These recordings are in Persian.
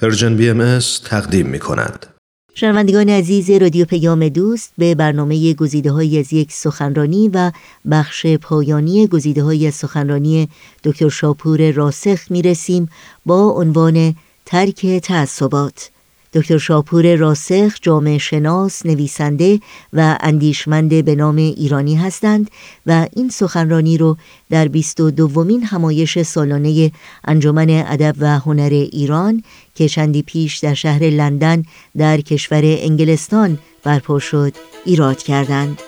Persian BMS تقدیم می کند. شنوندگان عزیز رادیو پیام دوست به برنامه گزیده های از یک سخنرانی و بخش پایانی گزیده های سخنرانی دکتر شاپور راسخ می رسیم با عنوان ترک تعصبات دکتر شاپور راسخ جامعه شناس نویسنده و اندیشمند بنام ایرانی هستند و این سخنرانی رو در بیست و دومین همایش سالانه انجمن ادب و هنر ایران که چندی پیش در شهر لندن در کشور انگلستان برپا شد ایراد کردند.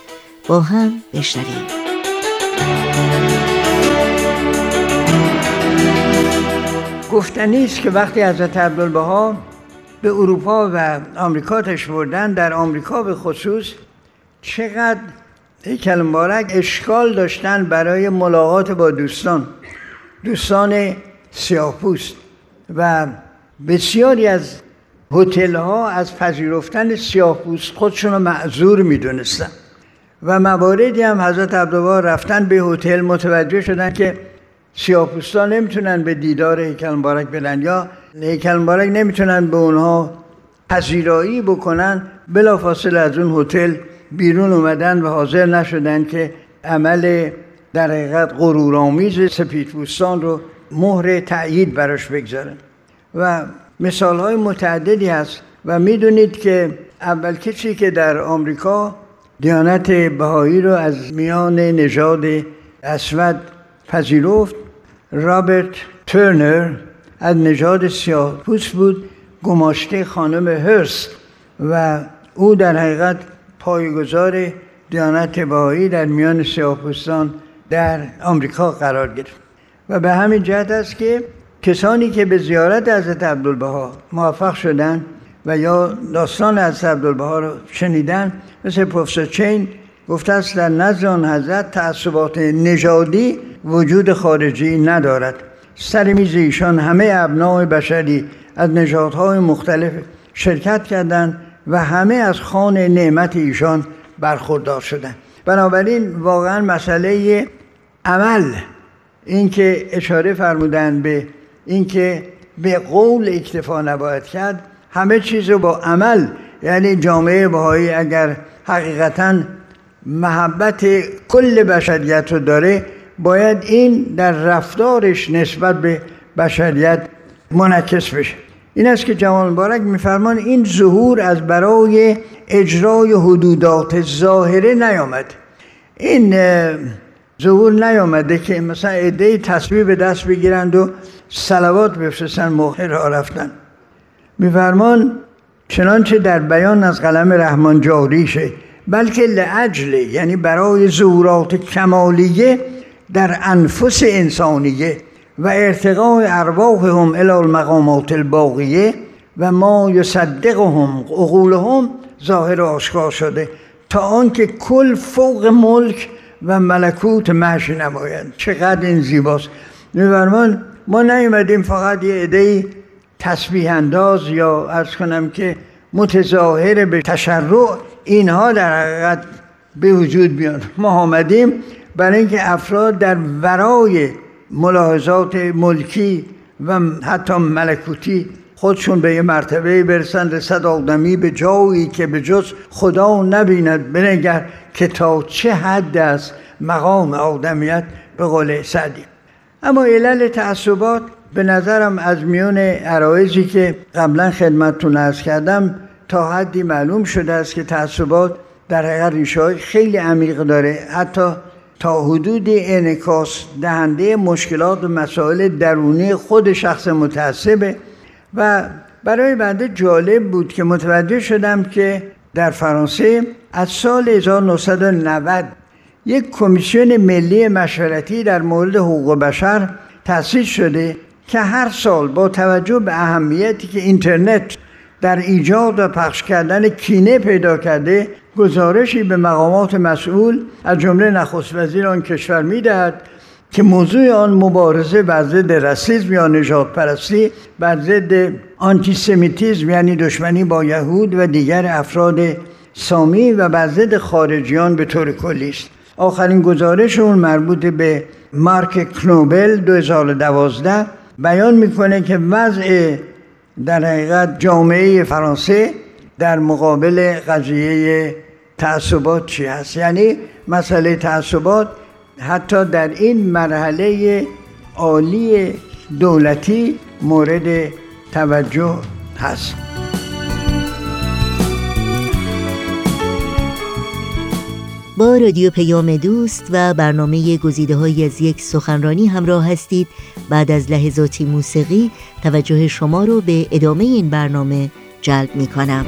با هم بشنویم. گفتنی است که وقتی حضرت عبدالبها به اروپا و آمریکا بردن در آمریکا به خصوص چقدر هیکل مبارک اشکال داشتن برای ملاقات با دوستان. دوستان سیاهپوست و بسیاری از هتل ها از پذیرفتن سیاهپوست خودشون رو معذور می‌دونستن. و مواردی هم حضرت عبدالله رفتن به هتل متوجه شدن که سیاهپوستان نمی‌تونن به دیدار هیکل مبارک برن یا هیکل مبارک نمی‌تونن به اونها پذیرایی بکنن بلافاصله از اون هتل بیرون اومدن و حاضر نشدن که عمل در حقیقت غرورآمیز سپیدپوستان رو مهر تأیید براش بگذارن. و مثال های متعددی هست و می‌دونید که اول کسی که در آمریکا دیانت بهایی رو از میان نژاد اسود پذیرفت رابرت ترنر از نژاد سیاه پوست بود گماشته خانم هرست و او در حقیقت پایگزار دیانت بهایی در میان سیاهپوستان در آمریکا قرار گرفت. و به همین جهت است که کسانی که به زیارت حضرت عبدالبها موفق شدن و یا داستان از عبدالبها رو شنیدن مثل پروفسور چین گفته است در نزد آن حضرت تعصبات نژادی وجود خارجی ندارد. سر میز ایشان همه ابناع بشری از نژادهای مختلف شرکت کردند و همه از خان نعمت ایشان برخوردار شدند. بنابراین واقعا مسئله عمل اینکه اشاره فرمودن به اینکه به قول اکتفا نباید کرد همه چیز رو با عمل یعنی جامعه بهایی اگر حقیقتا محبت کل بشریت رو داره باید این در رفتارش نسبت به بشریت منعکس بشه. این است که جوان مبارک میفرمان این ظهور از برای اجرای حدودات ظاهره نیامد. این ظهور نیامده که مثلا عده تصویر به دست بگیرند و سلوات بفرستن موقع را رفتن. میفرمان چنانچه در بیان از قلم رحمان جاریشه بلکه لعجله یعنی برای ظهورات کمالیه در انفس انسانیه و ارتقاء ارواحهم الى المقامات الباقیه و ما یصدقهم عقولهم ظاهر آشکار شده تا آنکه کل فوق ملک و ملکوت محش نمایند. چقدر این زیباست. میفرمان ما نیومدیم فقط یه عده تسبیح انداز یا ارز کنم که متظاهر به تشرع اینها در حقیقت به وجود بیان. ما آمدیم برای اینکه افراد در ورای ملاحظات ملکی و حتی ملکوتی خودشون به یه مرتبه برسن رسد آدمی به جایی که به جز خدا نبیند. بنگر که تا چه حد است مقام آدمیت به قول سعدی. اما علل تعصبات به نظرم از میون عرایزی که قبلا خدمتتون ارز کردم تا حدی معلوم شده است که تعصبات در حقیقت ریشه خیلی عمیق داره. حتی تا حدود انکاس دهنده مشکلات و مسائل درونی خود شخص متعصبه و برای بنده جالب بود که متوجه شدم که در فرانسه از سال 1990 یک کمیسیون ملی مشورتی در مورد حقوق بشر تأسیس شده که هر سال با توجه به اهمیتی که اینترنت در ایجاد و پخش کردن کینه پیدا کرده گزارشی به مقامات مسئول از جمله نخست وزیر آن کشور می‌دهد که موضوع آن مبارزه بر ضد رسیزم یا نجات پرستی بر ضد آنتیسمیتیزم یعنی دشمنی با یهود و دیگر افراد سامی و بر ضد خارجیان به طور کلی است. آخرین گزارش اون مربوط به مارک کنوبل 2012 بیان می‌کنه که وضع در حقیقت جامعه فرانسه در مقابل قضیه تعصبات چی هست؟ یعنی مسئله تعصبات حتی در این مرحله عالی دولتی مورد توجه هست. با رادیو پیام دوست و برنامه گزیده های از یک سخنرانی همراه هستید بعد از لحظاتی موسیقی توجه شما رو به ادامه این برنامه جلب می کنم.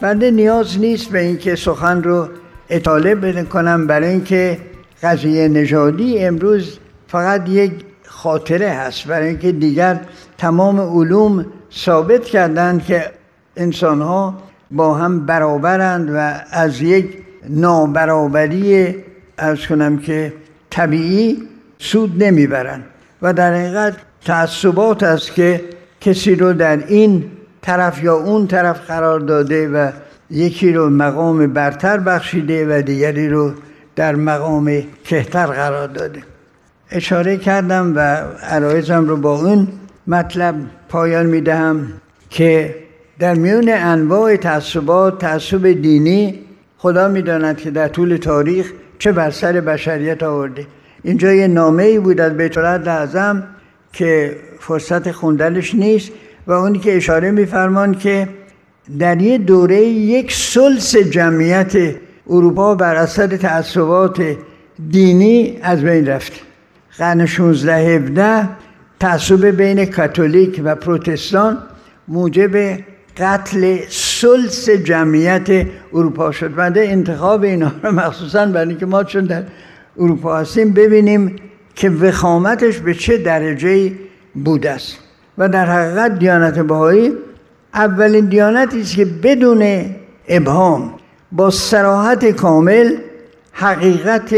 بنده نیاز نیست به اینکه سخن رو اطاله کنم برای اینکه قضیه نژادی امروز فقط یک خاطره هست برای اینکه دیگر تمام علوم ثابت کردند که انسان ها با هم برابرند و از یک نابرابری از کنم که طبیعی سود نمی‌برند. و در حقیقت تعصبات است که کسی رو در این طرف یا اون طرف قرار داده و یکی رو مقام برتر بخشیده و دیگری رو در مقام کهتر قرار داده. اشاره کردم و عرایزم رو با اون مطلب پایان می‌دهم که در میون انواع تعصبات تعصب دینی خدا می‌داند که در طول تاریخ چه بر سر بشریت آورده. اینجا یه نامه ای بود از بیت اعظم که فرصت خوندنش نیست و اونی که اشاره میفرمان که در یه دوره یک سلس جمعیت اروپا بر اثر تعصبات دینی از بین رفت. قرن 16 17 تعصب بین کاتولیک و پروتستان موجب قتل سلس جمعیت اروپا شد. بنده انتخاب اینا رو مخصوصا برای اینکه ما چون در اروپا هستیم ببینیم که وخامتش به چه درجه بوده است. و در حقیقت دیانت بهایی اولین دیانتی است که بدون ابهام با سراحت کامل حقیقت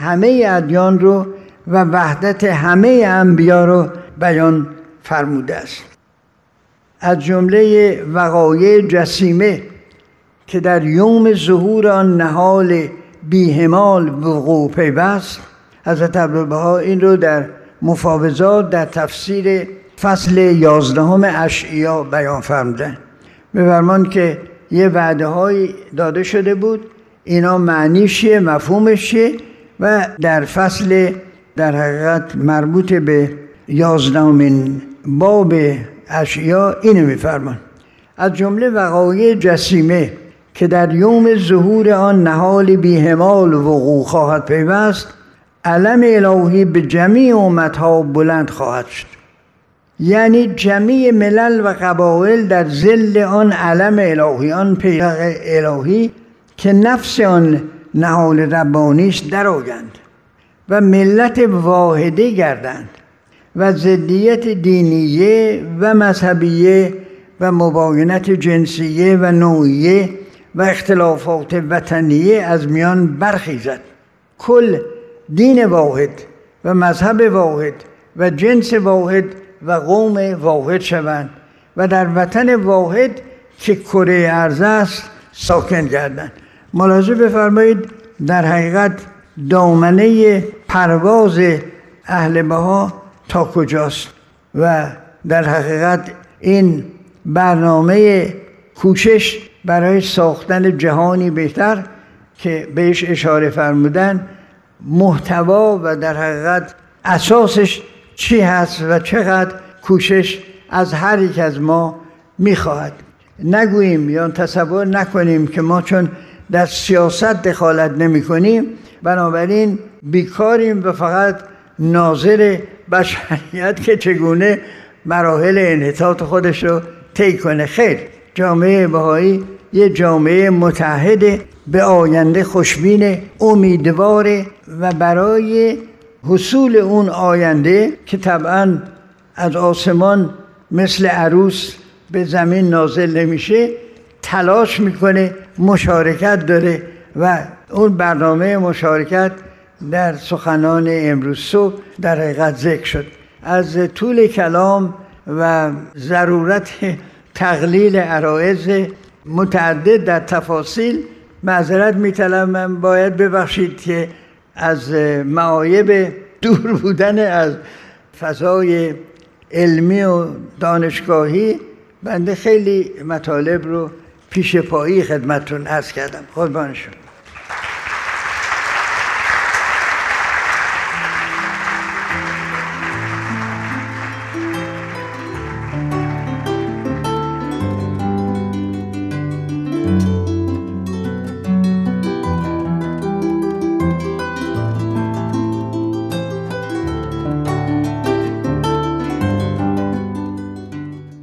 همه ادیان رو و وحدت همه انبیا رو بیان فرموده است. از جمله وقایع جسیمه که در یوم ظهور آن نهال بیهمال وقوع پیوست حضرت عبدالبها این رو در مفاوضات در تفسیر فصل یازدهم اشعیا بیان فرمودن به که یه وعده های داده شده بود. اینا معنیش چیه؟ مفهومش چیه؟ و در فصل در حقیقت مربوط به یازدهمین باب اشعیا اینو میفرمان. از جمله وقایع جسیمه که در یوم ظهور آن نهال بیهمال وقوع خواهد پیوست علم الهی به جمیع امتها بلند خواهد شد. یعنی جمیع ملل و قبایل در زل آن علم الهی آن پیغ الهی که نفس آن نهال ربانیش درآیند و ملت واحده گردند. و ضدیت دینیه و مذهبیه و مباینت جنسیه و نوعیه و اختلافات وطنیه از میان برخیزد. کل دین واحد و مذهب واحد و جنس واحد و قوم واحد شوند و در وطن واحد که کره ارز است ساکن گردند. ملاحظه بفرمایید در حقیقت دامنه پرواز اهل بها تا کجاست و در حقیقت این برنامه کوشش برای ساختن جهانی بهتر که بهش اشاره فرمودن محتوا و در حقیقت اساسش چی هست و چقدر کوشش از هر یک از ما می‌خواهد. نگوییم یا تصور نکنیم که ما چون در سیاست دخالت نمی کنیم بنابراین بیکاریم و فقط ناظر بشریت که چگونه مراحل انحطاط خودش رو طی کنه. خیر جامعه بهایی یه جامعه متحد به آینده خوشبین امیدواره و برای حصول اون آینده که طبعا از آسمان مثل عروس به زمین نازل نمیشه تلاش می‌کنه مشارکت داره و اون برنامه مشارکت در سخنان امروز صبح در حقیقت ذکر شد. از طول کلام و ضرورت تقلیل عرائز متعدد در تفاصیل معذرت میطلبم باید ببخشید که از معایب دور بودن از فضای علمی و دانشگاهی بنده خیلی مطالب رو پیش پایی خدمتون ارز کردم. خود شد